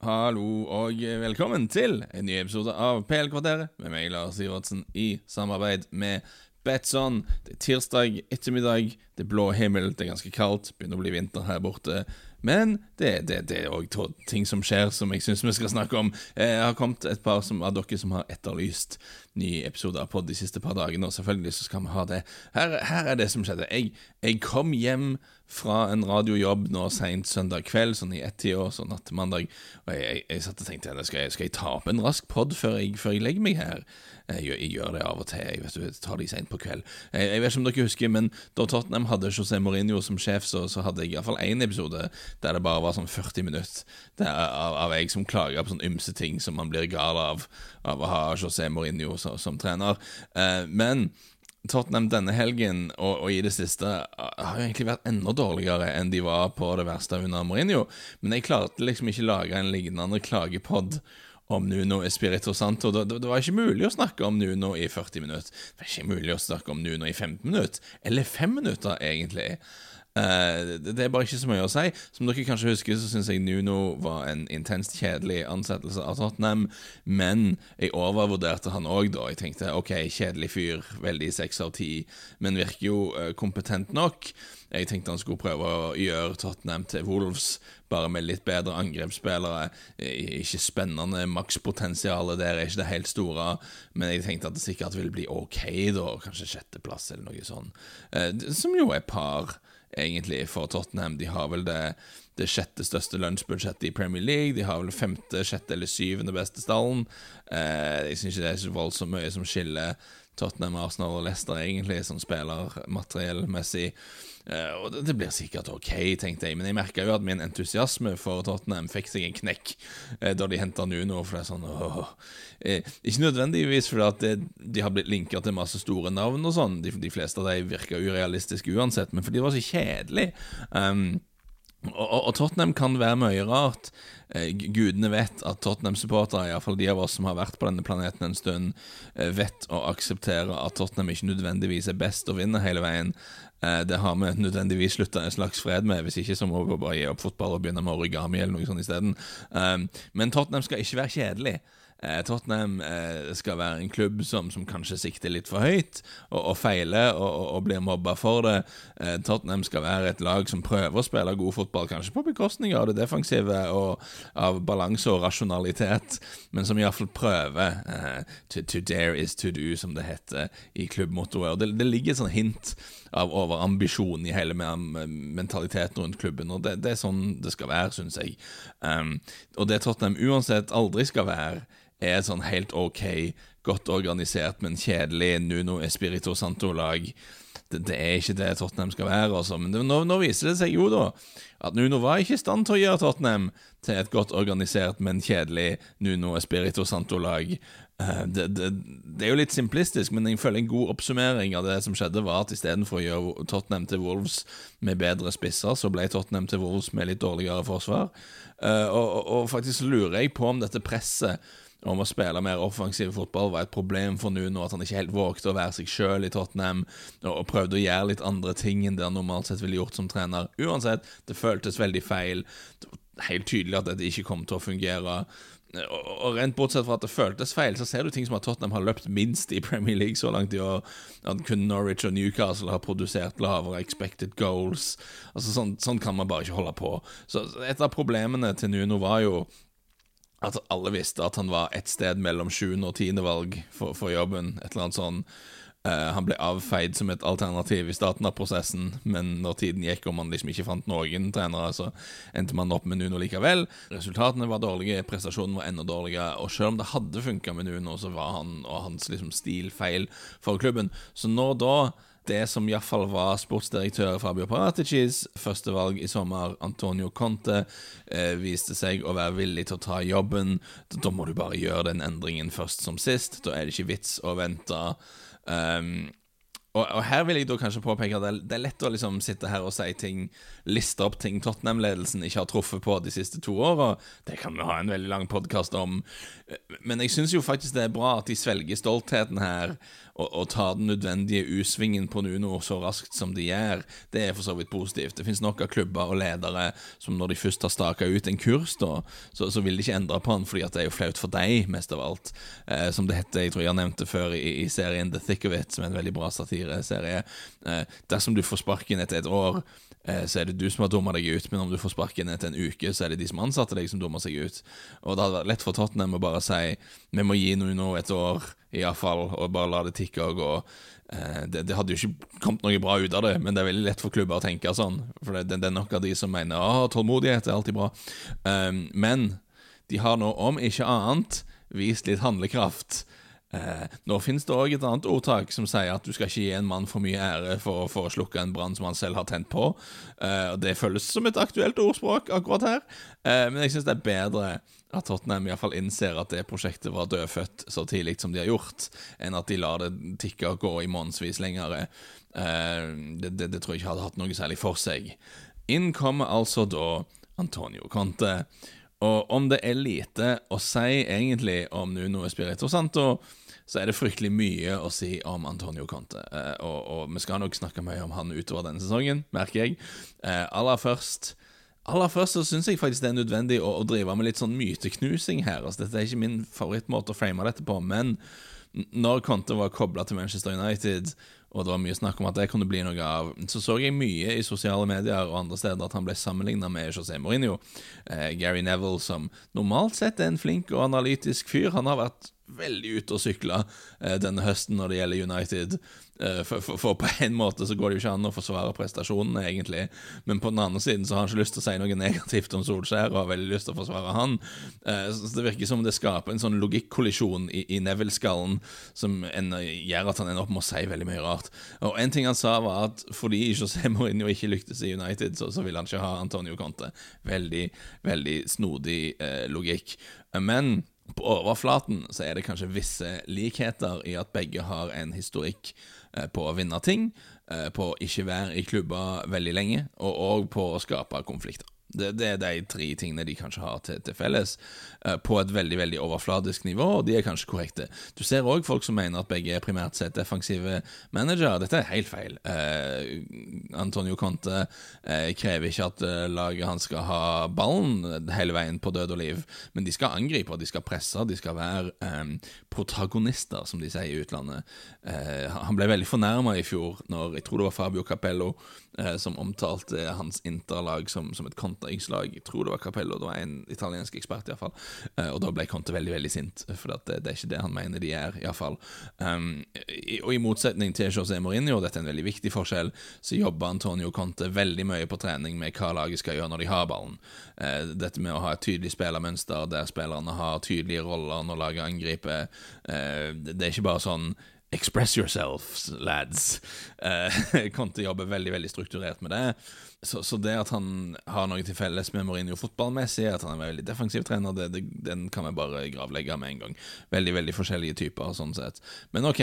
Hallo og velkommen til en ny episode av PL-kvarteret med meg, Lars Sivertsen, i samarbeid med Betson. Det er tirsdag ettermiddag, det er blå himmel, det er ganske kaldt, begynner å bli vinter her borte. Men det, det, det er òg ting som skjer som jeg syns vi skal snakke om. Jeg har kommet et par som, av dere som har etterlyst nye episoder på de siste par dagene, og selvfølgelig så skal vi ha det. Her, her er det som skjedde. Jeg, jeg kom hjem fra en radiojobb nå seint søndag kveld, sånn i ett-tida, så natt til mandag, og jeg, jeg, jeg, satt og tenkte skal jeg, skal jeg ta opp en rask pod før, før, jeg legger meg her? Jeg, jeg, gjør det av og til, jeg vet tar de seint på kveld. Jeg, vet ikke om dere husker, men da Tottenham hadde José Mourinho som sjef, så, så hadde jeg iallfall én episode der det bare var sånn 40 minutter av, av, jeg som klager på sånne ymse ting som man blir gal av av å ha José Mourinho som, som trener. Eh, men Tottenham denne helgen og, og, i det siste har jo egentlig vært enda dårligere enn de var på det verste under Mourinho. Men jeg klarte liksom ikke lage en lignende klagepod om Nuno Espirito Santo. Det, det, var ikke mulig å snakke om Nuno i 40 minutter. Det var ikke mulig å snakke om Nuno i 15 minutter. Eller 5 minutter, egentlig. Uh, det er bare ikke så mye å si. Som dere kanskje husker, så syns jeg Nuno var en intenst kjedelig ansettelse av Tottenham, men jeg overvurderte han òg da. Jeg tenkte ok, kjedelig fyr, veldig seks av ti, men virker jo uh, kompetent nok. Jeg tenkte han skulle prøve å gjøre Tottenham til Wolves, bare med litt bedre angrepsspillere. Ikke spennende, makspotensialet der er ikke det helt store, men jeg tenkte at det sikkert ville bli ok, da. Kanskje sjetteplass eller noe sånt. Uh, som jo er par egentlig, for Tottenham. De har vel det, det sjette største lunsjbudsjettet i Premier League. De har vel femte, sjette eller syvende beste stallen. Eh, jeg syns ikke det er så voldsomt mye som skiller Tottenham, Arsenal og Leicester, egentlig, som spiller materiellmessig. Uh, og det, blir sikkert ok, tenkte jeg, men jeg merka jo at min entusiasme for Tottenham fikk seg en knekk uh, da de henta Nuno. For det er sånn uh, Ikke nødvendigvis fordi de har blitt linka til masse store navn og sånn, de, de, fleste av dem virka urealistiske uansett, men fordi det var så kjedelig. Um, og, og, Tottenham kan være mye rart. Eh, gudene vet at Tottenham-supportere, iallfall de av oss som har vært på denne planeten en stund, eh, vet å akseptere at Tottenham ikke nødvendigvis er best og vinner hele veien. Eh, det har vi nødvendigvis slutta en slags fred med, hvis ikke så må vi bare gi opp fotball og begynne med origami eller noe sånt isteden. Eh, men Tottenham skal ikke være kjedelig. Eh, Tottenham eh, skal være en klubb som, som, kanskje sikter litt for høyt og, og feiler og, og, og, blir mobba for det. Eh, Tottenham skal være et lag som prøver å spille god fotball, kanskje på bekostning av det defensive og av balanse og rasjonalitet, men som iallfall prøver. Eh, to, to, dare is to do, som det heter i klubbmottoet. Det, det ligger et sånt hint av overambisjon i hele mentaliteten rundt klubben, og det, det er sånn det skal være, syns jeg. Um, og det Tottenham uansett aldri skal være, er sånn helt ok, godt organisert, men kjedelig Nuno Espirito Santo-lag. Det, det, er ikke det Tottenham skal være, altså. Men det, nå, nå, viser det seg jo, da, at Nuno var ikke i stand til å gjøre Tottenham til et godt organisert, men kjedelig Nuno Espirito Santo-lag. Eh, det, det, det, er jo litt simplistisk, men jeg føler en god oppsummering av det som skjedde, var at istedenfor å gjøre Tottenham til Wolves med bedre spisser, så ble Tottenham til Wolves med litt dårligere forsvar. Uh, og, og, og, faktisk lurer jeg på om dette presset om å spille mer offensiv fotball var et problem for Nuno, at han ikke helt vågte å være seg sjøl i Tottenham, og prøvde å gjøre litt andre ting enn det han normalt sett ville gjort som trener. Uansett, det føltes veldig feil. Det var helt tydelig at dette ikke kom til å fungere. Og rent bortsett fra at det føltes feil, så ser du ting som at Tottenham har løpt minst i Premier League så langt i år. At kun Norwich og Newcastle har produsert lavere expected goals. Altså Sånn, sånn kan man bare ikke holde på. Så Et av problemene til Nuno var jo at alle visste at han var et sted mellom sjuende og tiende valg for, for, jobben. Et eller annet sånn uh, Han ble avfeid som et alternativ i starten av prosessen, men når tiden gikk og man liksom ikke fant noen trenere, så endte man opp med Nuno likevel. Resultatene var dårlige, prestasjonen var enda dårligere, og selv om det hadde funka med Nuno, så var han og hans liksom stil feil for klubben. Så nå da det som iallfall var sportsdirektør Fabio Paraticis førstevalg i sommer, Antonio Conte, eh, viste seg å være villig til å ta jobben. Da må du bare gjøre den endringen først som sist. Da er det ikke vits å vente. Um, og, og, her vil jeg da kanskje påpeke at det det er lett å liksom sitte her og si ting, liste opp ting Tottenham-ledelsen ikke har truffet på de siste to åra. Det kan vi ha en veldig lang podkast om. Men jeg syns jo faktisk det er bra at de svelger stoltheten her og, tar den nødvendige U-svingen på Nuno så raskt som de gjør, det er for så vidt positivt. Det finnes nok av klubber og ledere som når de først har staka ut en kurs, da, så, så, vil de ikke endre på den fordi det er jo flaut for deg, mest av alt. Eh, som det heter, jeg tror jeg har nevnt det før i, i, serien The Thick of It, som er en veldig bra satireserie. Eh, dersom du får sparken etter et år, så er det du som har dumma deg ut, men om du får sparken etter en uke, så er det de som ansatte deg, som dummer seg ut. Og det hadde vært lett for Tottenham å bare si vi må gi Nuno et år, iallfall, og bare la det tikke og gå. Eh, det, det, hadde jo ikke kommet noe bra ut av det, men det er veldig lett for klubber å tenke sånn. For det, det er nok av de som mener at tålmodighet er alltid bra. Um, men de har nå, om ikke annet, vist litt handlekraft. Eh, nå finnes det òg et annet ordtak som sier at du skal ikke gi en mann for mye ære for, for å slukke en brann som han selv har tent på. Eh, Det føles som et aktuelt ordspråk akkurat her, eh, men jeg syns det er bedre at Tottenham iallfall innser at det prosjektet var dødfødt så tidlig som de har gjort, enn at de lar det tikke og gå i månedsvis lenger. Eh, det, det, det, tror jeg ikke hadde hatt noe særlig for seg. Inn kommer altså da Antonio Conte. Og om det er lite å si egentlig om Nuno Espirito Santo, så er det fryktelig mye å si om Antonio Conte. Eh, og, og, vi skal nok snakke mye om han utover denne sesongen, merker jeg. Eh, aller først Aller først så syns jeg faktisk det er nødvendig å, å, drive med litt sånn myteknusing her. Altså, dette er ikke min favorittmåte å frame dette på, men når Conte var kobla til Manchester United, og det var mye snakk om at det kunne bli noe av, så så jeg mye i sosiale medier og andre steder at han ble sammenligna med José Mourinho. Eh, Gary Neville, som normalt sett er en flink og analytisk fyr, han har vært veldig ute og sykla eh, denne høsten når det gjelder United. Eh, for, for, for, på en måte så går det jo ikke an å forsvare prestasjonene, egentlig. Men på den andre siden så har han ikke lyst til å si noe negativt om Solskjær, og har veldig lyst til å forsvare han. Eh, så Det virker som det skaper en sånn logikkollisjon i, i Neville-skallen som en, gjør at han ender opp med å si veldig mye rart. Og En ting han sa, var at fordi José Mourinho ikke lyktes i United, så, så vil han ikke ha Antonio Conte. Veldig, veldig snodig eh, logikk. Men på overflaten så er det kanskje visse likheter i at begge har en historikk på å vinne ting, eh, på å ikke være i klubber veldig lenge, og òg på å skape konflikter. Det, det, er de tre tingene de kanskje har til, til felles, uh, på et veldig veldig overfladisk nivå, og de er kanskje korrekte. Du ser òg folk som mener at begge er primært sett defensive manager. Dette er helt feil. Uh, Antonio Conte uh, krever ikke at laget hans skal ha ballen hele veien på død og liv, men de skal angripe, og de skal presse, de skal være um, protagonister, som de sier i utlandet. han ble veldig fornærma i fjor når jeg tror det var Fabio Capello som omtalte hans interlag som, som et konto kontringslag. Jeg tror det var Capello, det var en italiensk ekspert, iallfall. Uh, og da ble Conte veldig veldig sint, for det, det, er ikke det han mener de er, iallfall. Um, og i motsetning til José Mourinho, dette er en veldig viktig forskjell, så jobber Antonio Conte veldig mye på trening med hva laget skal gjøre når de har ballen. Uh, dette med å ha et tydelig spillermønster der spillerne har tydelige roller når laget angriper. Uh, det er ikke bare sånn Express yourselves, lads. Conte jobber veldig veldig strukturert med det. Så, så, det at han har noe til felles med Mourinho fotballmessig, at han er veldig defensiv trener, det, det, den kan vi bare gravlegge med en gang. Veldig veldig forskjellige typer, sånn sett. Men ok,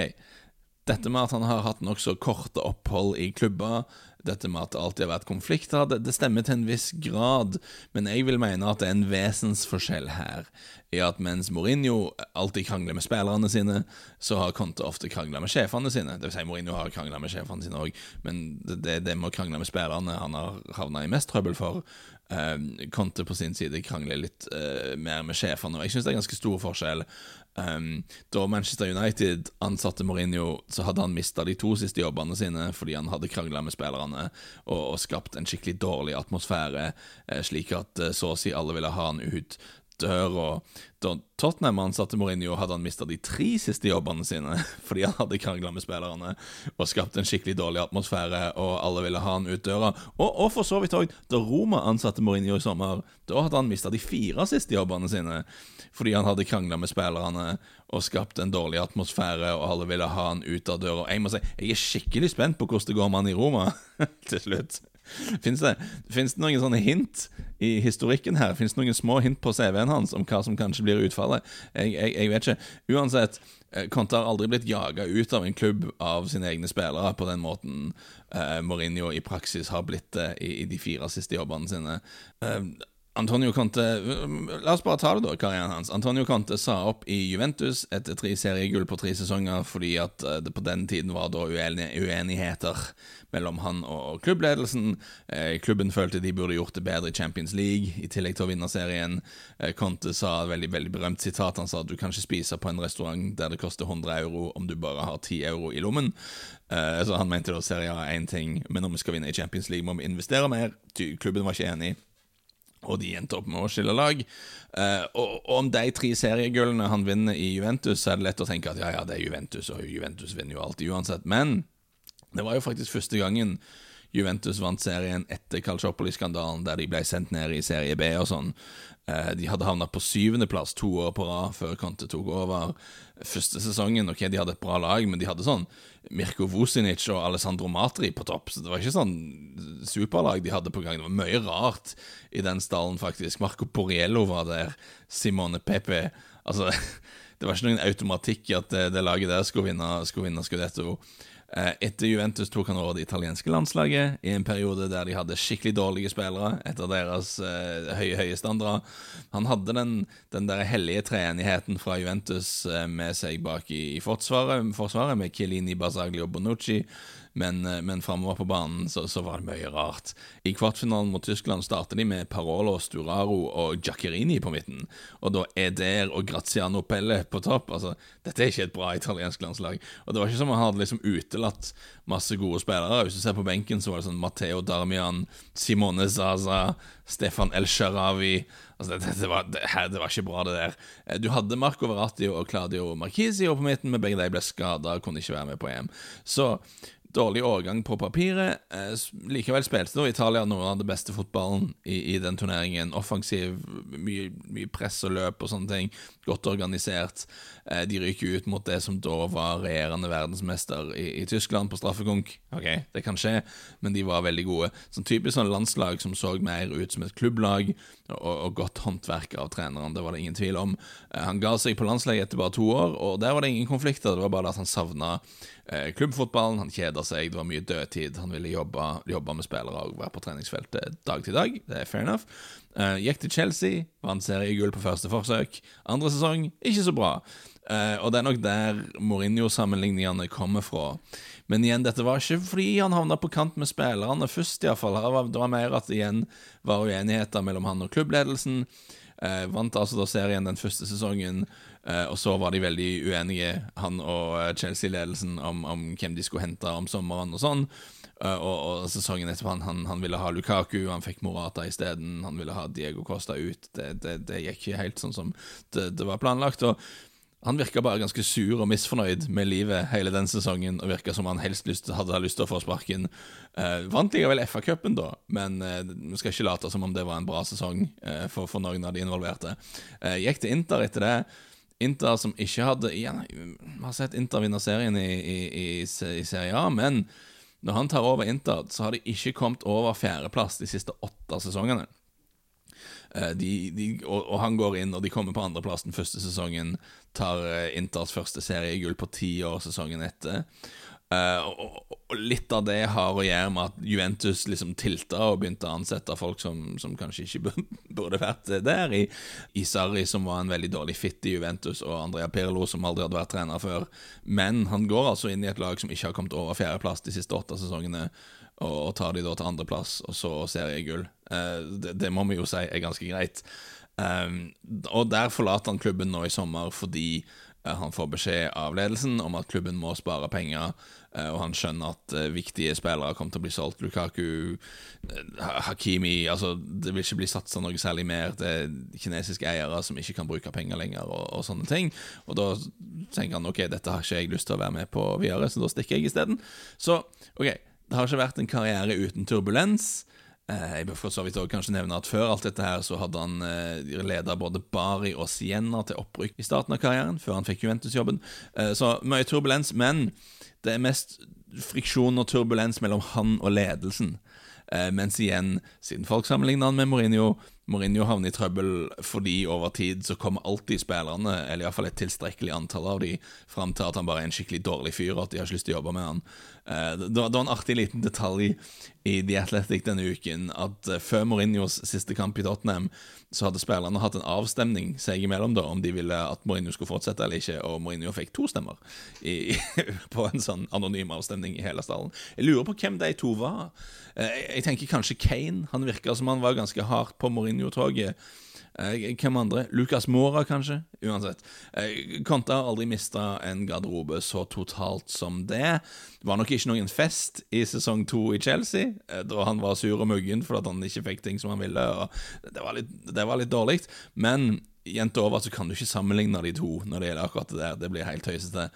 dette med at han har hatt nokså korte opphold i klubber, dette med at det alltid har vært konflikter, det, det, stemmer til en viss grad, men jeg vil mene at det er en vesensforskjell her. I at mens Mourinho alltid krangler med spillerne sine, så har Conte ofte krangla med sjefene sine. Det vil si, Mourinho har krangla med sjefene sine òg, men det, det, det med å krangle med spillerne han har havna i mest trøbbel for. Uh, Conte på sin side krangler litt uh, mer med sjefene, og jeg syns det er ganske stor forskjell. Um, da Manchester United ansatte Mourinho, så hadde han mista de to siste jobbene sine fordi han hadde krangla med spillerne og, og, skapt en skikkelig dårlig atmosfære, uh, slik at så å si alle ville ha han ut døra. Da Tottenham ansatte Mourinho, hadde han mista de tre siste jobbene sine fordi han hadde krangla med spillerne og skapt en skikkelig dårlig atmosfære, og alle ville ha han ut døra. Og, og for så vidt òg, da Roma ansatte Mourinho i sommer, da hadde han mista de fire siste jobbene sine fordi han hadde krangla med spillerne og skapt en dårlig atmosfære, og alle ville ha han ut av døra. Jeg må si, jeg er skikkelig spent på hvordan det går med han i Roma til slutt. Fins det, det, noen sånne hint i historikken her? Fins det noen små hint på CV-en hans om hva som kanskje blir utfallet? Jeg, jeg, jeg vet ikke. Uansett, eh, Conte har aldri blitt jaga ut av en klubb av sine egne spillere på den måten eh, Mourinho i praksis har blitt det i, i, de fire siste jobbene sine. Uh, Antonio Conte La oss bare ta det, da, karrieren hans. Antonio Conte sa opp i Juventus etter tre seriegull på tre sesonger fordi at eh, det på den tiden var da uenigheter mellom han og klubbledelsen. Eh, klubben følte de burde gjort det bedre i Champions League, i tillegg til å vinne serien. Eh, Conte sa et veldig veldig berømt sitat. Han sa at du kan ikke spise på en restaurant der det koster 100 euro om du bare har 10 euro i lommen. Så han mente da Serie A én ting, men om vi skal vinne i Champions League, må vi investere mer. Klubben var ikke enig og de endte opp med å skille lag. Eh, og, og, om de tre seriegullene han vinner i Juventus, så er det lett å tenke at ja, ja, det er Juventus, og Juventus vinner jo alltid uansett. Men det var jo faktisk første gangen Juventus vant serien etter Calciopoli-skandalen, der de ble sendt ned i serie B og sånn. Uh, de hadde havna på syvendeplass to år på rad før Conte tok over første sesongen. Ok, de hadde et bra lag, men de hadde sånn Mirko Vucinic og Alessandro Matri på topp. Så det var ikke sånn superlag de hadde på gang. Det var mye rart i den stallen, faktisk. Marco Borriello var der. Simone Pepe. Altså, det var ikke noen automatikk i at det, det laget der skulle vinne, skulle vinne Scudetto. Eh, etter Juventus tok han over det italienske landslaget i en periode der de hadde skikkelig dårlige spillere etter deres eh, høye høye standarder. Han hadde den, den der hellige treenigheten fra Juventus eh, med seg bak i, i forsvaret, forsvaret, med Chiellini, Basagli og Bonucci men, eh, men framover på banen så, så, var det mye rart. I kvartfinalen mot Tyskland startet de med Parolo, Sturaro og Giaccherini på midten. Og da Eder og Graziano Pelle på topp. Altså, dette er ikke et bra italiensk landslag. Og det var ikke som om han hadde liksom utelatt masse gode spillere. Hvis du ser på benken, så var det sånn Matteo Darmian, Simone Zaza, Stefan El Sharawi Altså, det, det, var, det, det, var, ikke bra, det der. Eh, du hadde Marco Verratti og Claudio Marchisi på midten, men begge de ble skada og kunne ikke være med på EM. Så dårlig årgang på papiret. Eh, likevel spilte nå Italia noe av det beste fotballen i, i den turneringen. Offensiv, mye, mye, press og løp og sånne ting. Godt organisert. Eh, de ryker ut mot det som da var regjerende verdensmester i, i Tyskland, på straffekonk. Ok, det kan skje, men de var veldig gode. Så typisk sånn landslag som så mer ut som et klubblag, og, og godt håndverk av treneren. Det var det ingen tvil om. Eh, han ga seg på landslaget etter bare to år, og der var det ingen konflikter. Det var bare at han savna klubbfotballen, han kjeda seg, det var mye dødtid. Han ville jobbe, jobbe med spillere og være på treningsfeltet dag til dag. Det er fair enough. Eh, gikk til Chelsea, vant seriegull på første forsøk. Andre sesong ikke så bra. Eh, og det er nok der Mourinho-sammenligningene kommer fra. Men igjen, dette var ikke fordi han havna på kant med spillerne først, iallfall. Det var mer at det igjen var uenigheter mellom han og klubbledelsen. Eh, vant altså da serien den første sesongen, eh, og så var de veldig uenige, han og eh, Chelsea-ledelsen, om, om, hvem de skulle hente om sommeren og sånn. Uh, og, og, sesongen etterpå han, han, han, ville ha Lukaku, han fikk Morata isteden. Han ville ha Diego Costa ut. Det, det, det gikk ikke helt sånn som det, det var planlagt. Og han virka bare ganske sur og misfornøyd med livet hele den sesongen, og virka som han helst lyst, hadde lyst til å få sparken. Uh, vant likevel FA-cupen, da, men uh, vi skal ikke late som om det var en bra sesong uh, for, for, noen av de involverte. gikk til Inter etter det. Inter som ikke hadde igjen, Vi har sett Inter vinne serien i, i, i, i Serie A, men når han tar over Inter, så har de ikke kommet over fjerdeplass de siste åtte sesongene. Eh, de, de, og, og, han går inn, og de kommer på andreplass den første sesongen. Tar uh, Inters første seriegull på ti år sesongen etter. Uh, og, og, litt av det har å gjøre med at Juventus liksom tilta og begynte å ansette folk som, som kanskje ikke burde vært der. I, I Sarri, som var en veldig dårlig fitt i Juventus, og Andrea Pirlo, som aldri hadde vært trener før. Men han går altså inn i et lag som ikke har kommet over fjerdeplass de siste åtte sesongene og, og tar de da til andreplass, og så seriegull. Uh, det, det, må vi jo si er ganske greit. Um, og der forlater han klubben nå i sommer fordi han får beskjed av ledelsen om at klubben må spare penger, uh, og han skjønner at viktige spillere kommer til å bli solgt. Lukaku, Hakimi Altså, det vil ikke bli satsa noe særlig mer. Det er kinesiske eiere som ikke kan bruke penger lenger, og, og sånne ting. Og da tenker han ok, dette har ikke jeg lyst til å være med på videre, så da stikker jeg isteden. Så ok, det har ikke vært en karriere uten turbulens. Eh, jeg bør for så vidt også kanskje nevne at Før alt dette her så hadde han eh, leda både Bari og Siena til opprykk i starten av karrieren, før han fikk Juventus-jobben. Eh, så mye turbulens, men det er mest friksjon og turbulens mellom han og ledelsen. mens igjen, siden folk sammenligner han med Mourinho, Mourinho havner i trøbbel fordi over tid så kommer alltid spillerne, eller iallfall et tilstrekkelig antall av de, fram til at han bare er en skikkelig dårlig fyr, og at de har ikke lyst til å jobbe med han. Eh, det var en artig liten detalj i The Athletic denne uken at eh, før Mourinhos siste kamp i Tottenham, så hadde spillerne hatt en avstemning seg imellom da, om de ville at Mourinho skulle fortsette eller ikke, og Mourinho fikk to stemmer i, på en sånn anonym avstemning i hele stallen. Jeg lurer på hvem de to var. Eh, jeg tenker kanskje Kane. Han virka som han var ganske hardt på Mourinho-toget. Eh, hvem andre? Lucas Mora, kanskje? Uansett. Eh, Conte har aldri mista en garderobe så totalt som det. Det var nok ikke noen fest i sesong to i Chelsea, eh, da han var sur og muggen fordi han ikke fikk ting som han ville. det var litt, det litt dårlig. Men jevnt over så kan du ikke sammenligne de to når det gjelder akkurat det der. Det blir helt tøysete.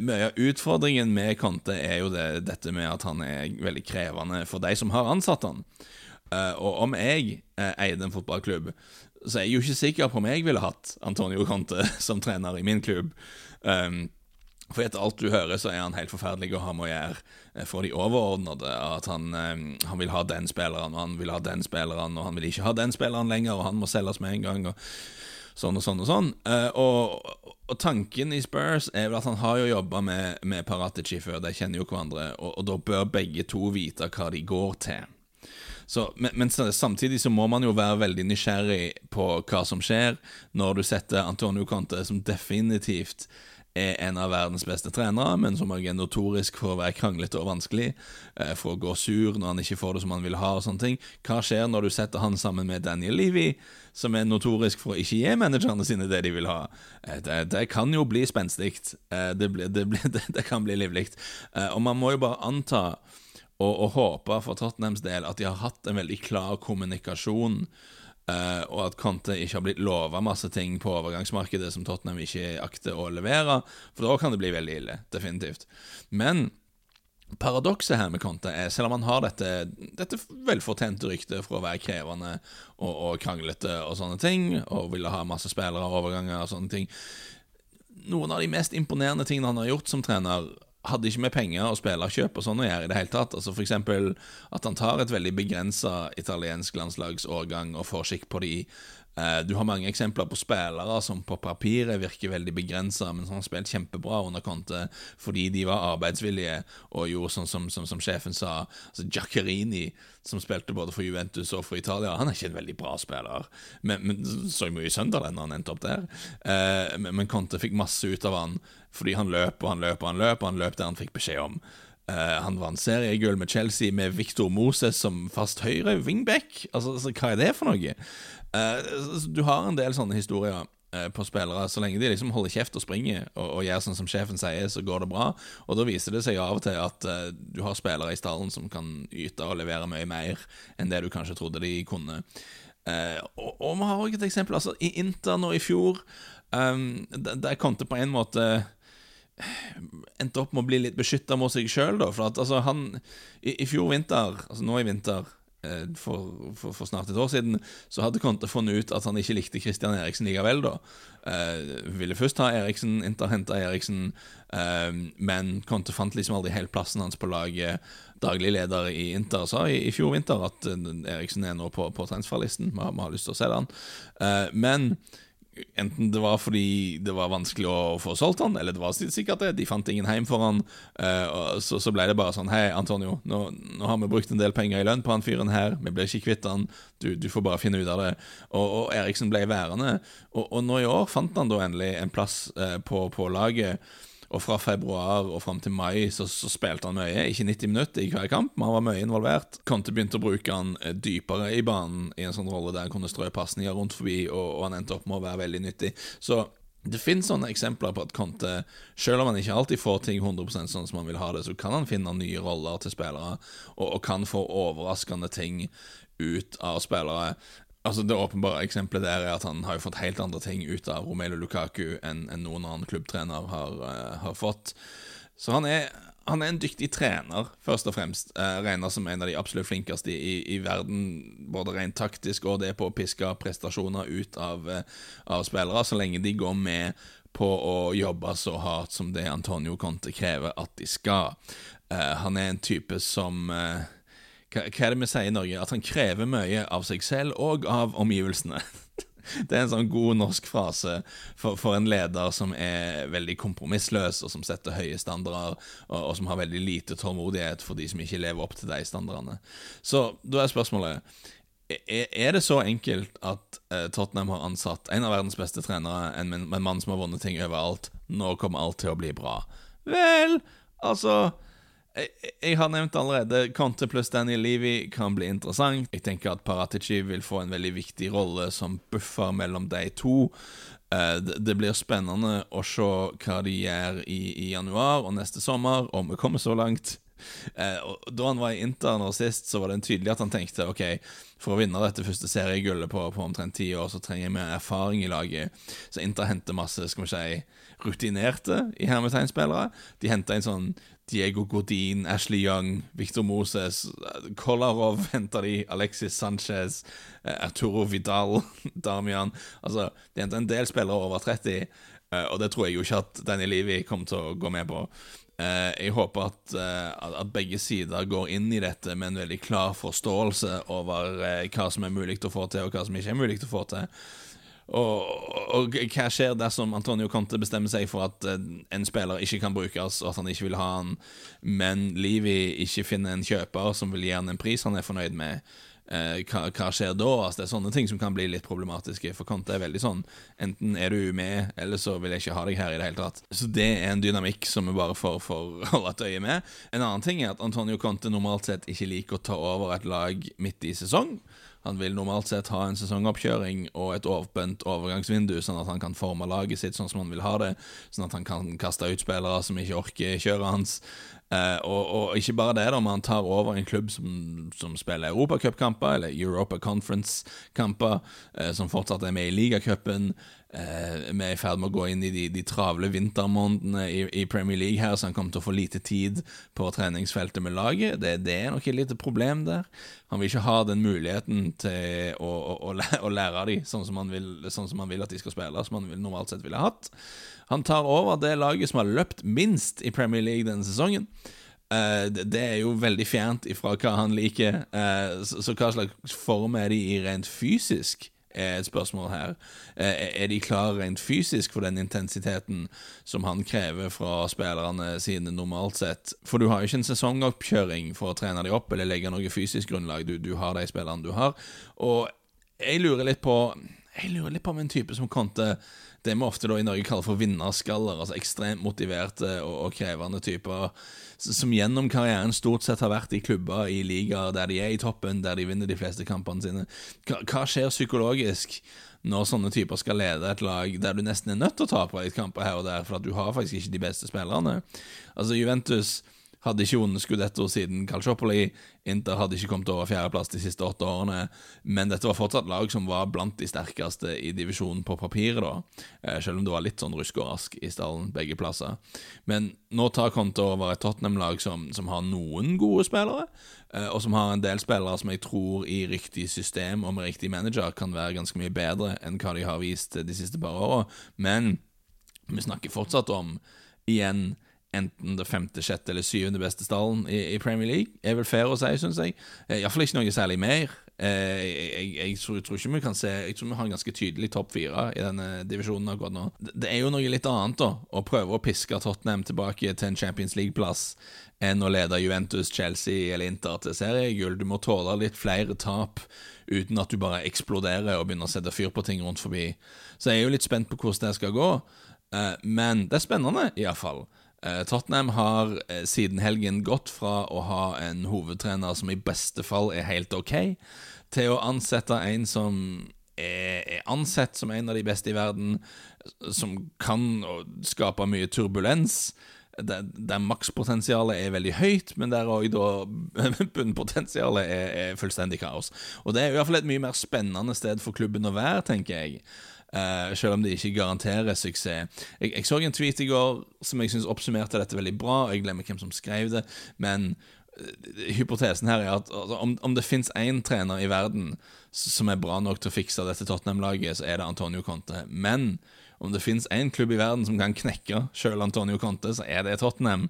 Mye av utfordringen med Conte er jo det, dette med at han er veldig krevende for de som har ansatt han. Og om jeg eier en fotballklubb, så jeg er jo ikke sikker på om jeg ville hatt Antonio Conte som trener i min klubb. Um, for etter alt du hører, så er han helt forferdelig å ha med å gjøre eh, for de overordnede. At han, um, han, vil ha den spilleren, og han vil ha den spilleren, og han vil ikke ha den spilleren lenger, og han må selges med en gang. og Sånn og sånn og sånn. Uh, og, og, tanken i Spurs er vel at han har jo jobba med, med Paratici før, de kjenner jo hverandre, og, og da bør begge to vite hva de går til. Så, men, men, samtidig så må man jo være veldig nysgjerrig på hva som skjer, når du setter Antonio Conte, som definitivt er en av verdens beste trenere, men som er notorisk for å være kranglete og vanskelig, eh, for å gå sur når han ikke får det som han vil ha. og sånne ting. Hva skjer når du setter han sammen med Daniel Levy, som er notorisk for å ikke gi managerne sine det de vil ha? Eh, det, det kan jo bli spenstig. Eh, det, det, det, kan bli livlig. Og man må jo bare anta og, og håper for Tottenhams del at de har hatt en veldig klar kommunikasjon, eh, og at Conte ikke har blitt lova masse ting på overgangsmarkedet som Tottenham ikke akter å levere, for da kan det bli veldig ille. Definitivt. Men Paradokset her med Conte er, selv om han har dette, dette velfortjente ryktet for å være krevende og, og, kranglete og sånne ting, og ville ha masse spillere og overganger og sånne ting Noen av de mest imponerende tingene han har gjort som trener, hadde ikke med penger og spillerkjøp og sånn å gjøre i det hele tatt. Altså F.eks. at han tar et veldig begrensa italiensk landslagsårgang og får skikk på de du har mange eksempler på spillere som på papiret virker veldig begrensa, men som har spilt kjempebra under Conte fordi de var arbeidsvillige og gjorde sånn som, som, som sjefen sa. Altså Giaccherini, som spilte både for Juventus og for Italia, han er ikke en veldig bra spiller, men, men så mye i når han endte opp der. Eh, men Conte fikk masse ut av han fordi han løp og han løp og han løp, og han løp der han fikk beskjed om. Uh, han vant seriegull med Chelsea med Victor Moses som fast høyre wingback. Altså, altså, hva er det for noe? Uh, du har en del sånne historier uh, på spillere. Så lenge de liksom holder kjeft og springer og, og, gjør sånn som sjefen sier, så går det bra. Og da viser det seg av og til at du har spillere i stallen som kan yte og levere mye mer enn det du kanskje trodde de kunne. og, og vi har òg et eksempel. Altså, I Inter nå i fjor, um, der kom det på en måte endte opp med å bli litt beskytta mot seg sjøl, da. For at altså, han i, i, fjor vinter, altså nå i vinter eh, for, for, for, snart et år siden, så hadde Conte funnet ut at han ikke likte Christian Eriksen likevel, da. Eh, ville først ha Eriksen, Inter henta Eriksen, eh, men Conte fant liksom aldri helt plassen hans på laget. Daglig leder i Inter sa i, i fjor vinter at uh, Eriksen er nå på, på transferlisten, vi har lyst til å se den. Eh, men Enten det var fordi det var vanskelig å få solgt han, eller det var sikkert det. De fant ingen heim for han. Uh, så, så, ble det bare sånn Hei, Antonio, nå, nå, har vi brukt en del penger i lønn på han fyren her. Vi ble ikke kvitt han. Du, du, får bare finne ut av det. Og, og Eriksen ble værende. Og, og, nå i år fant han da endelig en plass uh, på, på laget. Og fra februar og fram til mai så, så, spilte han mye. Ikke 90 minutter i hver kamp, men han var mye involvert. Conte begynte å bruke han eh, dypere i banen i en sånn rolle der han kunne strø pasninger rundt forbi, og, og, han endte opp med å være veldig nyttig. Så det finnes sånne eksempler på at Conte, selv om han ikke alltid får ting 100% sånn som han vil ha det, så kan han finne nye roller til spillere, og, og kan få overraskende ting ut av spillere. Altså Det åpenbare eksempelet der er at han har jo fått helt andre ting ut av Romelu Lukaku enn, enn noen annen klubbtrener har, uh, har fått. Så han er, han er, en dyktig trener, først og fremst. Uh, regner som en av de absolutt flinkeste i, i, verden, både rent taktisk og det på å piske prestasjoner ut av, uh, av, spillere, så lenge de går med på å jobbe så hardt som det Antonio Conte krever at de skal. han er en type som hva, er det vi sier i Norge? At han krever mye av seg selv og av omgivelsene. Det er en sånn god norsk frase for, for, en leder som er veldig kompromissløs, og som setter høye standarder, og, og, som har veldig lite tålmodighet for de som ikke lever opp til de standardene. Så da er spørsmålet er det så enkelt at eh, Tottenham har ansatt en av verdens beste trenere, en, en mann som har vunnet ting overalt? Nå kommer alt til å bli bra. Vel, altså jeg, har nevnt allerede Conte pluss Daniel Levy kan bli interessant. Jeg tenker at Paratici vil få en veldig viktig rolle som buffer mellom de to. Uh, det, blir spennende å se hva de gjør i, i januar og neste sommer, om vi kommer så langt. Uh, da han var i Inter nå sist, så var det tydelig at han tenkte OK, for å vinne dette første seriegullet på, på omtrent ti år, så trenger jeg mer erfaring i laget. Så Inter henter masse skal vi si, rutinerte i hermetegnspillere. De henter en sånn Diego Godin, Ashley Young, Victor Moses, Kolarov henter de, Alexis Sanchez, eh, Arturo Vidal, Damian Altså, de henter en del spillere over 30, eh, og det tror jeg jo ikke at Danny Levi kommer til å gå med på. Eh, jeg håper at, at begge sider går inn i dette med en veldig klar forståelse over hva som er mulig å få til, og hva som ikke er mulig å få til. Og, og, hva skjer dersom Antonio Conte bestemmer seg for at uh, en spiller ikke kan brukes, og at han ikke vil ha han, men Livi ikke finner en kjøper som vil gi han en pris han er fornøyd med? Uh, hva, hva, skjer da? Altså, det er sånne ting som kan bli litt problematiske. For Conte er veldig sånn Enten er du med, eller så vil jeg ikke ha deg her i det hele tatt. Så det er en dynamikk som vi bare får, får holde et øye med. En annen ting er at Antonio Conte normalt sett ikke liker å ta over et lag midt i sesong. Han vil normalt sett ha en sesongoppkjøring og et åpent overgangsvindu, sånn at han kan forme laget sitt sånn som han vil ha det, sånn at han kan kaste ut spillere som ikke orker kjøret hans. Eh, og, og, ikke bare det, da, men han tar over en klubb som, som spiller europacupkamper, eller Europa Conference-kamper, uh, som fortsatt er med i ligacupen. Uh, vi er i ferd med å gå inn i de, de travle vintermånedene i, i, Premier League her, så han kommer til å få lite tid på treningsfeltet med laget. Det, det er nok et lite problem der. Han vil ikke ha den muligheten til å, å, å, lære, å lære dem sånn sånn som han vil at de skal spille, som han normalt sett ville hatt. Han tar over det laget som har løpt minst i Premier League denne sesongen. Uh, det, er jo veldig fjernt ifra hva han liker. Uh, så, hva slags form er de i rent fysisk? er et spørsmål her. Eh, er de klare rent fysisk for den intensiteten som han krever fra spillerne sine normalt sett? For du har jo ikke en sesongoppkjøring for å trene dem opp eller legge noe fysisk grunnlag. Du, du har de spillerne du har. Og jeg lurer litt på Jeg lurer litt på om en type som Conte det vi ofte da i Norge kaller for vinnerskaller, altså ekstremt motiverte og, og, krevende typer, som gjennom karrieren stort sett har vært i klubber i ligaer der de er i toppen, der de vinner de fleste kampene sine. Hva, hva skjer psykologisk når sånne typer skal lede et lag der du nesten er nødt til å tape litt kamper her og der, for at du har faktisk ikke de beste spillerne? Altså, Juventus hadde ikke vunnet Scudetto siden Calciopoli. Inter hadde ikke kommet over fjerdeplass de siste åtte årene. Men dette var fortsatt lag som var blant de sterkeste i divisjonen på papiret, da. Eh, selv om det var litt sånn rusk og rask i stallen begge plasser. Men nå tar Conte over et Tottenham-lag som, som, har noen gode spillere, eh, og som har en del spillere som jeg tror i riktig system og med riktig manager kan være ganske mye bedre enn hva de har vist de siste par åra. Men vi snakker fortsatt om, igjen, enten det femte, sjette eller syvende beste stallen i, i Premier League. Er vel fair å si, syns jeg. Eh, Iallfall ikke noe særlig mer. Eh, jeg, jeg, jeg, tror, jeg, tror, ikke vi kan se Jeg tror vi har en ganske tydelig topp fire i denne divisjonen akkurat nå. Det er jo noe litt annet, da, å prøve å piske Tottenham tilbake til en Champions League-plass enn å lede Juventus, Chelsea eller Inter til seriegull. Du må tåle litt flere tap uten at du bare eksploderer og begynner å sette fyr på ting rundt forbi. Så jeg er jo litt spent på hvordan det skal gå. Eh, men det er spennende, iallfall. Eh, Tottenham har eh, siden helgen gått fra å ha en hovedtrener som i beste fall er helt ok, til å ansette en som er ansett som en av de beste i verden, som kan skape mye turbulens. Der, der makspotensialet er veldig høyt, men der òg bunnpotensialet er, er, fullstendig kaos. Og Det er i hvert fall et mye mer spennende sted for klubben å være, tenker jeg. Uh, selv om de ikke garanterer suksess. Jeg, jeg så en tweet i går som jeg syns oppsummerte dette veldig bra, og jeg glemmer hvem som skrev det, men uh, hypotesen her er at altså, om, om, det fins én trener i verden som er bra nok til å fikse dette Tottenham-laget, så er det Antonio Conte. Men om det fins én klubb i verden som kan knekke sjøl Antonio Conte, så er det Tottenham.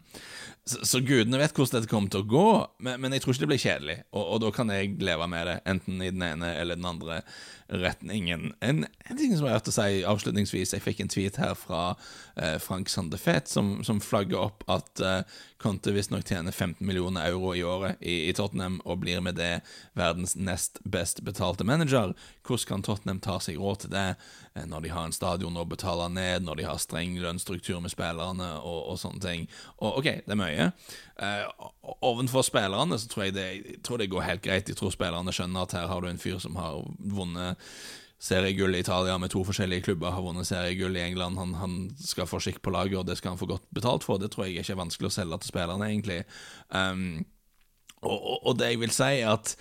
Så, så, gudene vet hvordan dette kommer til å gå, men, men jeg tror ikke det blir kjedelig. Og, og, da kan jeg leve med det, enten i den ene eller den andre retningen. En, en ting som jeg å si avslutningsvis, jeg fikk en tweet her fra eh, Frank Sandefet, som, som flagger opp at eh, Conte visstnok tjener 15 millioner euro i året i, i, Tottenham, og blir med det verdens nest best betalte manager. Hvordan kan Tottenham ta seg råd til det eh, når de har en stadion å betale ned, når de har streng lønnsstruktur med spillerne og, og sånne ting? Og OK, det er mye nøye. Uh, ovenfor spillerne så tror jeg, det, jeg tror det går helt greit. Jeg tror spillerne skjønner at her har du en fyr som har vunnet seriegull i Italia med to forskjellige klubber, har vunnet seriegull i England. Han, han, skal få skikk på laget, og det skal han få godt betalt for. Det tror jeg ikke er vanskelig å selge til spillerne, egentlig. Um, og, og, og, det jeg vil si, er at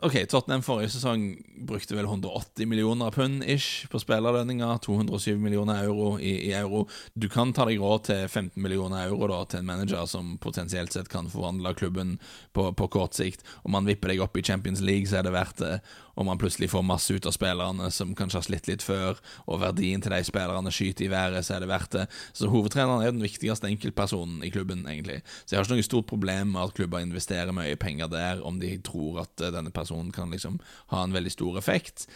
Ok, Tottenham forrige sesong brukte vel 180 millioner pund ish på spillerlønninger. 207 millioner euro i, i, euro. Du kan ta deg råd til 15 millioner euro da, til en manager som potensielt sett kan forvandle klubben på, på kort sikt. Om han vipper deg opp i Champions League, så er det verdt det og man plutselig får masse ut av spillerne som kanskje har slitt litt før, og verdien til de spillerne skyter i været, så er det verdt det. Så hovedtreneren er den viktigste enkeltpersonen i klubben, egentlig. Så jeg har ikke noe stort problem med at klubber investerer mye penger der, om de tror at eh, denne personen kan liksom ha en veldig stor effekt.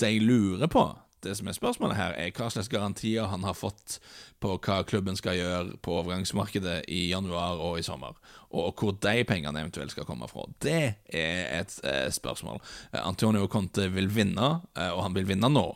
Det jeg lurer på, det som er spørsmålet her, er hva slags garantier han har fått på hva klubben skal gjøre på overgangsmarkedet i januar og i sommer, og hvor de pengene eventuelt skal komme fra. Det er et eh, spørsmål. Eh, Antonio Conte vil vinne, eh, og han vil vinne nå.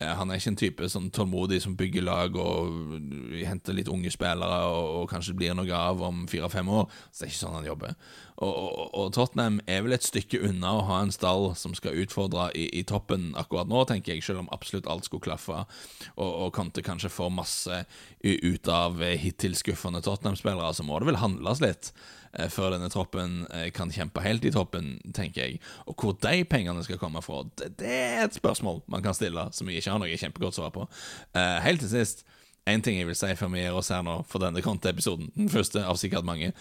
Eh, han er ikke en type sånn tålmodig som bygger lag og henter litt unge spillere og, og kanskje blir noe av om fire-fem år. Så det er ikke sånn han jobber. Og, og, og, Tottenham er vel et stykke unna å ha en stall som skal utfordre i, i toppen akkurat nå, tenker jeg, selv om absolutt alt skulle klaffe, og, og Conte kanskje får masse ut av hittil skuffende Tottenham-spillere, så må det vel handles litt eh, før denne troppen eh, kan kjempe helt i toppen, tenker jeg. Og hvor de pengene skal komme fra, det, det er et spørsmål man kan stille, som vi ikke har noe kjempegodt svar på. Eh, helt til sist, én ting jeg vil si før vi gir oss her nå for denne konteepisoden, den første av sikkert mange.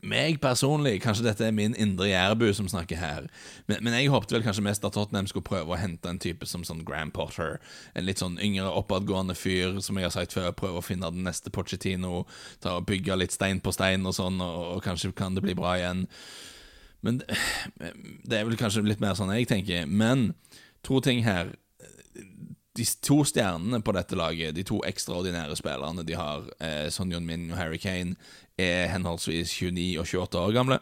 Eh, meg personlig, kanskje dette er min indre jærbu som snakker her, men, men, jeg håpte vel kanskje mest at Tottenham skulle prøve å hente en type som sånn Graham Potter. En litt sånn yngre, oppadgående fyr, som jeg har sagt før, prøve å finne den neste Pochettino, ta og bygge litt stein på stein og sånn, og, og kanskje kan det bli bra igjen. Men det er vel kanskje litt mer sånn jeg tenker. Men to ting her. De to stjernene på dette laget, de to ekstraordinære spillerne de har, eh, Son Min og Harry Kane, er henholdsvis 29 og 28 år gamle.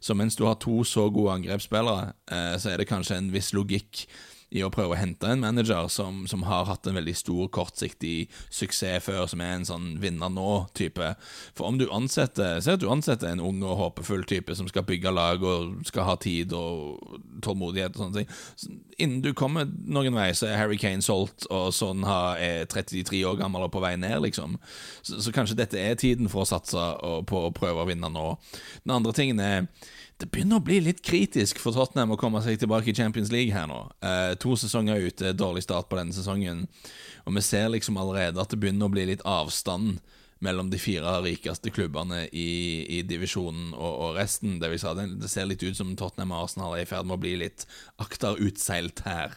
Så mens du har to så gode angrepsspillere, eh, så er det kanskje en viss logikk i å prøve å hente en manager som, som, har hatt en veldig stor kortsiktig suksess før, som er en sånn vinner nå-type. For om du ansetter Se at du ansetter en ung og håpefull type som skal bygge lag og skal ha tid og tålmodighet og sånne ting. Innen du kommer noen vei, så er Harry Kane solgt, og sånn er 33 år gammel og på vei ned, liksom. Så, så kanskje dette er tiden for å satse på å prøve å vinne nå. Den andre tingen er det begynner å bli litt kritisk for Tottenham å komme seg tilbake i Champions League her nå. Eh, to sesonger ute, dårlig start på denne sesongen, og vi ser liksom allerede at det begynner å bli litt avstand mellom de fire rikeste klubbene i, i divisjonen og, og, resten. Det, vi sa, det, ser litt ut som Tottenham og Arsenal er i ferd med å bli litt akterutseilt her.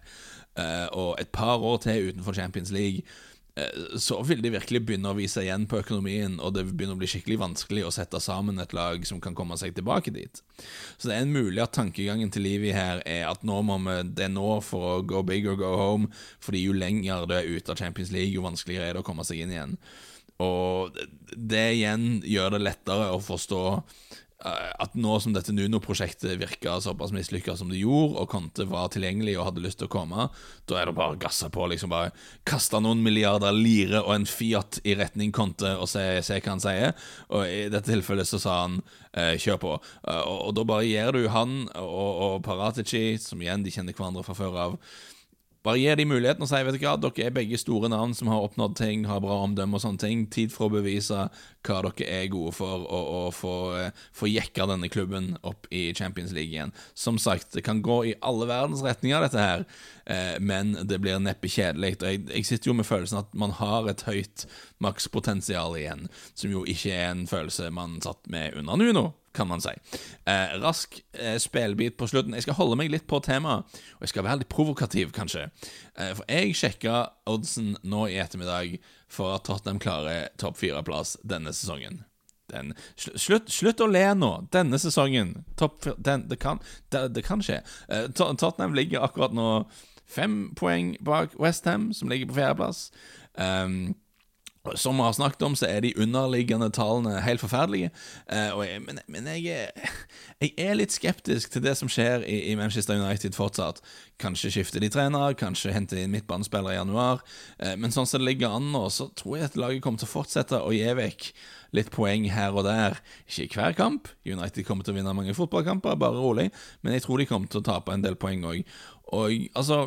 Eh, og et par år til utenfor Champions League så vil de virkelig begynne å vise igjen på økonomien, og det begynner å bli skikkelig vanskelig å sette sammen et lag som kan komme seg tilbake dit. Så det er en mulig at tankegangen til Livi her er at nå må vi, det er nå for å go big or go home, fordi jo lenger du er ute av Champions League, jo vanskeligere er det å komme seg inn igjen. Og det igjen gjør det lettere å forstå Eh, at nå som dette Nuno-prosjektet virka såpass mislykka som det gjorde, og Conte var tilgjengelig og hadde lyst til å komme, da er det bare å gasse på. liksom Bare kaste noen milliarder lire og en Fiat i retning Conte og se, se, hva han sier. Og i dette tilfellet så sa han eh, kjør på. Uh, og, og, da bare gir du han og, og Paratici, som igjen de kjenner hverandre fra før av, bare gi de muligheten og si vet du hva, dere er begge store navn som har oppnådd ting, har bra omdømme og sånne ting. Tid for å bevise hva dere er gode for, og, og få, uh, få jekka denne klubben opp i Champions League igjen. Som sagt, det kan gå i alle verdens retninger, dette her, eh, men det blir neppe kjedelig. Og jeg, jeg, sitter jo med følelsen at man har et høyt makspotensial igjen, som jo ikke er en følelse man satt med under Nuno, kan man si. Eh, rask eh, spillbit på slutten. Jeg skal holde meg litt på temaet, og jeg skal være litt provokativ, kanskje. Eh, for jeg sjekka oddsen nå i ettermiddag for at Tottenham klarer topp fire-plass denne sesongen. Den, slutt, slutt, å le nå! Denne sesongen topp, den, det, kan, det, det, kan, skje. Eh, Tottenham ligger akkurat nå fem poeng bak Westham, som ligger på fjerdeplass. Um, som vi har snakket om, så er de underliggende tallene helt forferdelige. Uh, jeg, men, men jeg, jeg, er, litt skeptisk til det som skjer i, i, Manchester United fortsatt. Kanskje skifter de trener, kanskje henter inn midtbanespillere i januar. Uh, men sånn som det ligger an nå, så tror jeg at laget kommer til å fortsette å gi vekk litt poeng her og der. Ikke i hver kamp. United kommer til å vinne mange fotballkamper, bare rolig. Men jeg tror de kommer til å tape en del poeng òg. Og altså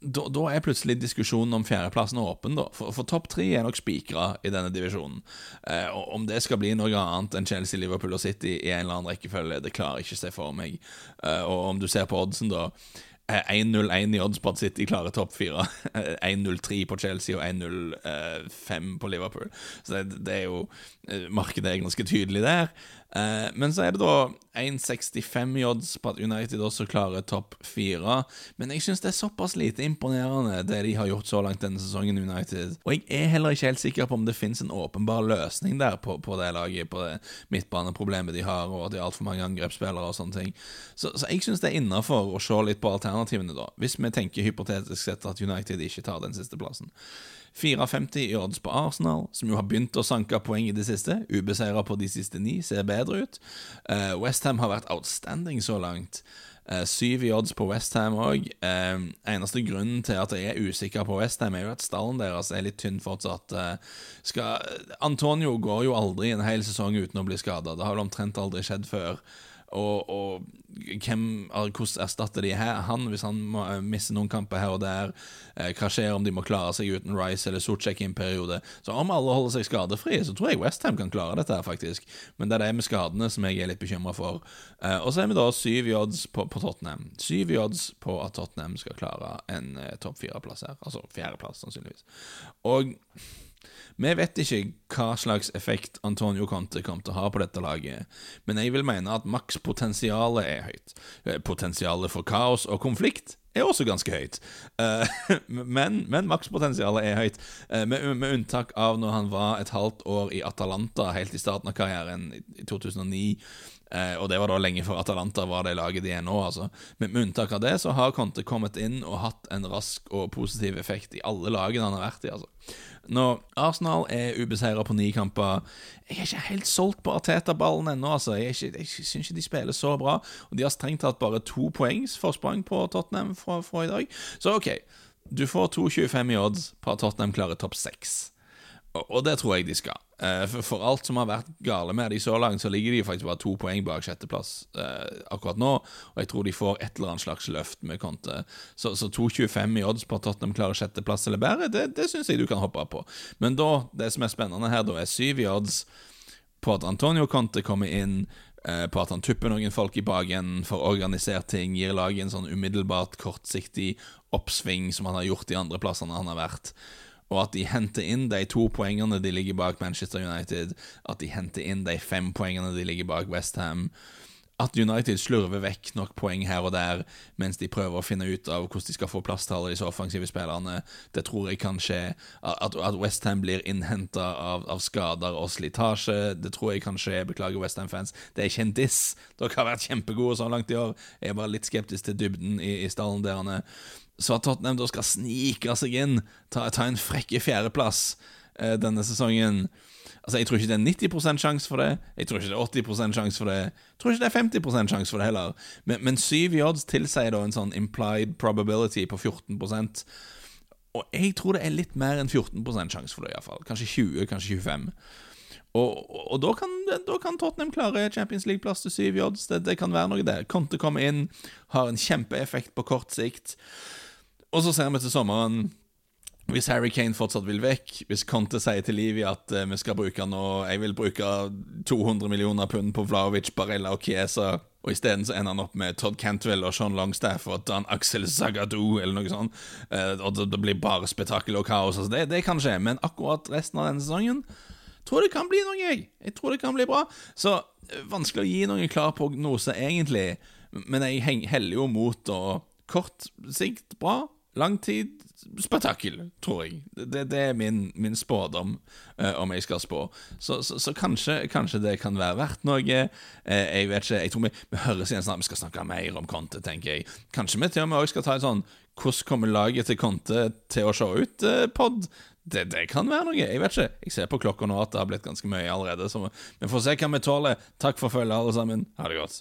da, da, er plutselig diskusjonen om fjerdeplassen åpen, da. For, for topp tre er nok spikra i denne divisjonen. Eh, om det skal bli noe annet enn Chelsea, Liverpool og City i en eller annen rekkefølge, det klarer jeg ikke å se for meg. Eh, og om du ser på oddsen, da 1-0-1 eh, i odds på at City klarer topp fire. 1-0-3 på Chelsea og 1-0-5 eh, på Liverpool. Så det, det, er jo eh, Markedet er ganske tydelig der. Eh, men så er det da 1,65 i odds på at United også klarer topp fire. Men jeg syns det er såpass lite imponerende, det de har gjort så langt denne sesongen, United. Og jeg er heller ikke helt sikker på om det fins en åpenbar løsning der på, på, det laget, på det midtbaneproblemet de har, og at de har altfor mange angrepsspillere og sånne ting. Så, så jeg syns det er innafor å se litt på alternativene, da. Hvis vi tenker hypotetisk sett at United ikke tar den siste plassen. 4,50 i odds på Arsenal, som jo har begynt å sanke poeng i det siste. Ubeseira på de siste ni, ser bedre ut. Uh, eh, Westham har vært outstanding så langt. Uh, syv i odds på Westham òg. Uh, eneste grunnen til at jeg er usikker på Westham, er jo at stallen deres er litt tynn fortsatt. Skal, Antonio går jo aldri en hel sesong uten å bli skada. Det har vel omtrent aldri skjedd før. Og, og hvem, hvordan erstatter de her, han hvis han må uh, miste noen kamper her og der? Uh, hva skjer om de må klare seg uten Rice eller Socek i en periode? Så om alle holder seg skadefrie, så tror jeg Westham kan klare dette, her faktisk. Men det er det med skadene som jeg er litt bekymra for. Uh, og så er vi da syv i odds på, på, Tottenham. Syv i odds på at Tottenham skal klare en topp fire-plass her. Altså fjerdeplass, sannsynligvis. Og vi vet ikke hva slags effekt Antonio Conte kommer til å ha på dette laget, men jeg vil mene at makspotensialet er høyt. Eh, potensialet for kaos og konflikt er også ganske høyt. Uh, men, men makspotensialet er høyt, uh, med, med, unntak av når han var et halvt år i Atalanta helt i starten av karrieren, i 2009. Uh, og det var da lenge før Atalanta var det laget de er nå. Altså. Men med unntak av det så har Conte kommet inn og hatt en rask og positiv effekt i alle lagene han har vært i. Altså. Når Arsenal er ubeseira på ni kamper Jeg er ikke helt solgt på Arteta-ballen ennå. Altså. Jeg, ikke, jeg syns ikke de spiller så bra. Og de har strengt tatt bare to poengs forsprang på Tottenham fra, fra i dag. Så OK, du får 2,25 i odds på at Tottenham klarer topp seks. Og det tror jeg de skal. Eh, for alt som har vært gale med de så langt, så ligger de faktisk bare to poeng bak sjetteplass eh, akkurat nå. Og jeg tror de får et eller annet slags løft med Conte. Så, så 2,25 i odds på at Tottenham klarer sjetteplass eller bedre, det, det syns jeg du kan hoppe på. Men da, det som er spennende her, da er syv i odds på at Antonio Conte kommer inn. Eh, på at han tupper noen folk i bagen for organisert ting, gir laget en sånn umiddelbart kortsiktig oppsving som han har gjort de andre plassene han har vært og at de henter inn de to poengene de ligger bak Manchester United, at de henter inn de fem poengene de ligger bak Westham. At United slurver vekk nok poeng her og der mens de prøver å finne ut av hvordan de skal få plass til alle disse offensive spillerne, det tror jeg kan skje. At, at Westham blir innhenta av, av, skader og slitasje, det tror jeg kan skje. Beklager, Westham-fans. Det er ikke en diss. Dere har vært kjempegode så langt i år. Jeg er bare litt skeptisk til dybden i, i stallen deres. Så at Tottenham da skal snike seg inn, ta, ta en frekke fjerdeplass eh, denne sesongen Altså, Jeg tror ikke det er 90% sjanse for det. Jeg tror ikke det er 80% sjanse for det. Jeg tror ikke det er 50 sjanse for det heller. Men, men 7 odds tilsier da en sånn implied probability på 14% Og jeg tror det er litt mer enn 14% sjanse for det, iallfall. Kanskje 20, kanskje 25. Og, og, og da, kan, da, kan, Tottenham klare Champions League-plass til 7 odds. Det, det, kan være noe der. Conte kommer inn, har en kjempeeffekt på kort sikt. Og så ser vi til sommeren hvis Harry Kane fortsatt vil vekk, hvis Conte sier til Livi at uh, vi skal bruke nå Jeg vil bruke 200 millioner pund på Vlaovic, Barella og Chiesa, og isteden så ender han opp med Todd Cantwell og Sean Longstaff og Dan Axel Zagadou eller noe sånt, uh, og det, blir bare spetakkel og kaos. Altså det, det, kan skje, men akkurat resten av denne sesongen tror det kan bli noe, jeg. Jeg tror det kan bli bra. Så vanskelig å gi noen klar prognose, egentlig. Men jeg heller jo mot å Kort sikt bra, lang tid spetakkel, tror jeg. Det, det er min, min spådom, uh, om jeg skal spå. Så, så, så kanskje, kanskje, det kan være verdt noe. Uh, jeg vet ikke, jeg tror vi, vi høres igjen snart. Vi skal snakke mer om Conte, tenker jeg. Kanskje vi til og med også skal ta en sånn Hvordan kommer laget til Conte til å se ut-pod? Uh, det, det, kan være noe. Jeg vet ikke. Jeg ser på klokka nå at det har blitt ganske mye allerede. Så vi får se hva vi tåler. Takk for følget, alle sammen. Ha det godt.